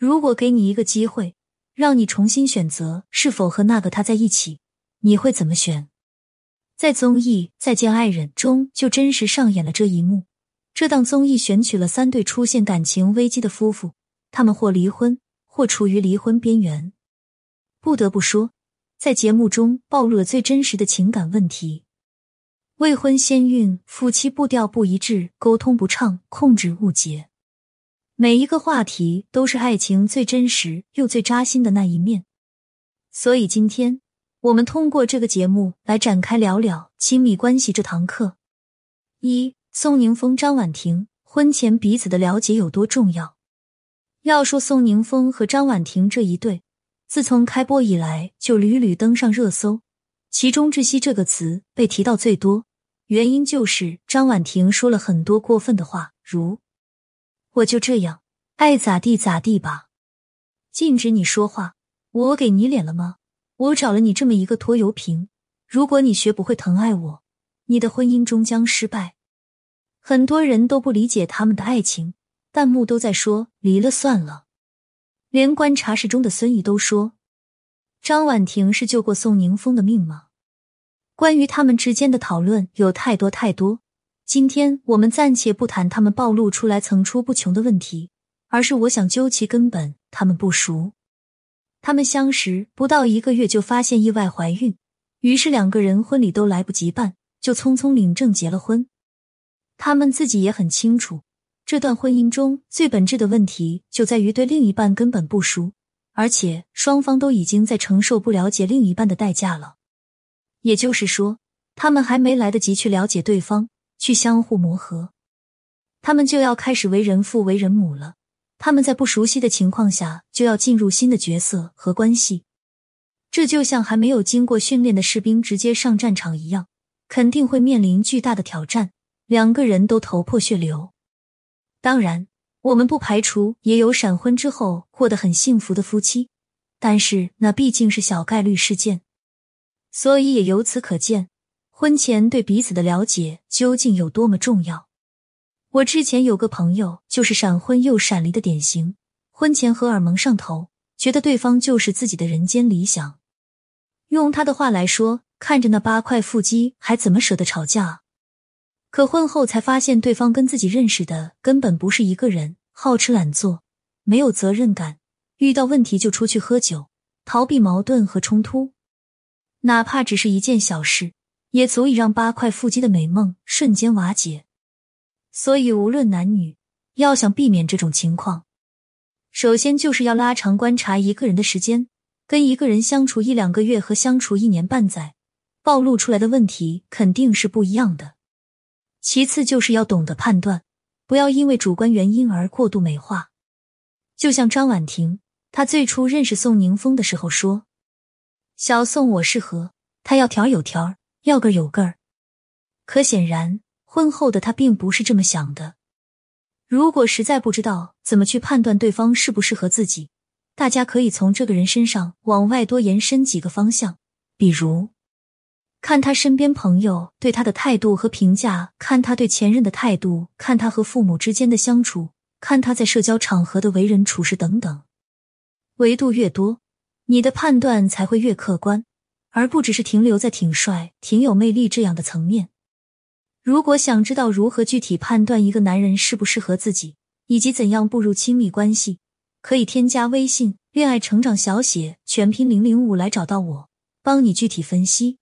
如果给你一个机会，让你重新选择是否和那个他在一起，你会怎么选？在综艺《再见爱人》中，就真实上演了这一幕。这档综艺选取了三对出现感情危机的夫妇，他们或离婚，或处于离婚边缘。不得不说，在节目中暴露了最真实的情感问题：未婚先孕、夫妻步调不一致、沟通不畅、控制误解。每一个话题都是爱情最真实又最扎心的那一面。所以今天我们通过这个节目来展开聊聊亲密关系这堂课。一宋宁峰、张婉婷婚前彼此的了解有多重要？要说宋宁峰和张婉婷这一对，自从开播以来就屡屡登上热搜，其中“窒息”这个词被提到最多，原因就是张婉婷说了很多过分的话，如“我就这样爱咋地咋地吧”，禁止你说话，我给你脸了吗？我找了你这么一个拖油瓶，如果你学不会疼爱我，你的婚姻终将失败。很多人都不理解他们的爱情，弹幕都在说离了算了。连观察室中的孙毅都说：“张婉婷是救过宋宁峰的命吗？”关于他们之间的讨论有太多太多。今天我们暂且不谈他们暴露出来层出不穷的问题，而是我想究其根本，他们不熟。他们相识不到一个月就发现意外怀孕，于是两个人婚礼都来不及办，就匆匆领证结了婚。他们自己也很清楚，这段婚姻中最本质的问题就在于对另一半根本不熟，而且双方都已经在承受不了解另一半的代价了。也就是说，他们还没来得及去了解对方，去相互磨合，他们就要开始为人父、为人母了。他们在不熟悉的情况下就要进入新的角色和关系，这就像还没有经过训练的士兵直接上战场一样，肯定会面临巨大的挑战。两个人都头破血流，当然，我们不排除也有闪婚之后过得很幸福的夫妻，但是那毕竟是小概率事件。所以也由此可见，婚前对彼此的了解究竟有多么重要。我之前有个朋友就是闪婚又闪离的典型，婚前荷尔蒙上头，觉得对方就是自己的人间理想。用他的话来说，看着那八块腹肌，还怎么舍得吵架？可婚后才发现，对方跟自己认识的根本不是一个人，好吃懒做，没有责任感，遇到问题就出去喝酒，逃避矛盾和冲突，哪怕只是一件小事，也足以让八块腹肌的美梦瞬间瓦解。所以，无论男女，要想避免这种情况，首先就是要拉长观察一个人的时间，跟一个人相处一两个月和相处一年半载，暴露出来的问题肯定是不一样的。其次就是要懂得判断，不要因为主观原因而过度美化。就像张婉婷，她最初认识宋宁峰的时候说：“小宋我适合，他要条有条，要个有个儿。”可显然，婚后的他并不是这么想的。如果实在不知道怎么去判断对方适不适合自己，大家可以从这个人身上往外多延伸几个方向，比如。看他身边朋友对他的态度和评价，看他对前任的态度，看他和父母之间的相处，看他在社交场合的为人处事等等。维度越多，你的判断才会越客观，而不只是停留在挺帅、挺有魅力这样的层面。如果想知道如何具体判断一个男人适不适合自己，以及怎样步入亲密关系，可以添加微信“恋爱成长小写全拼零零五”来找到我，帮你具体分析。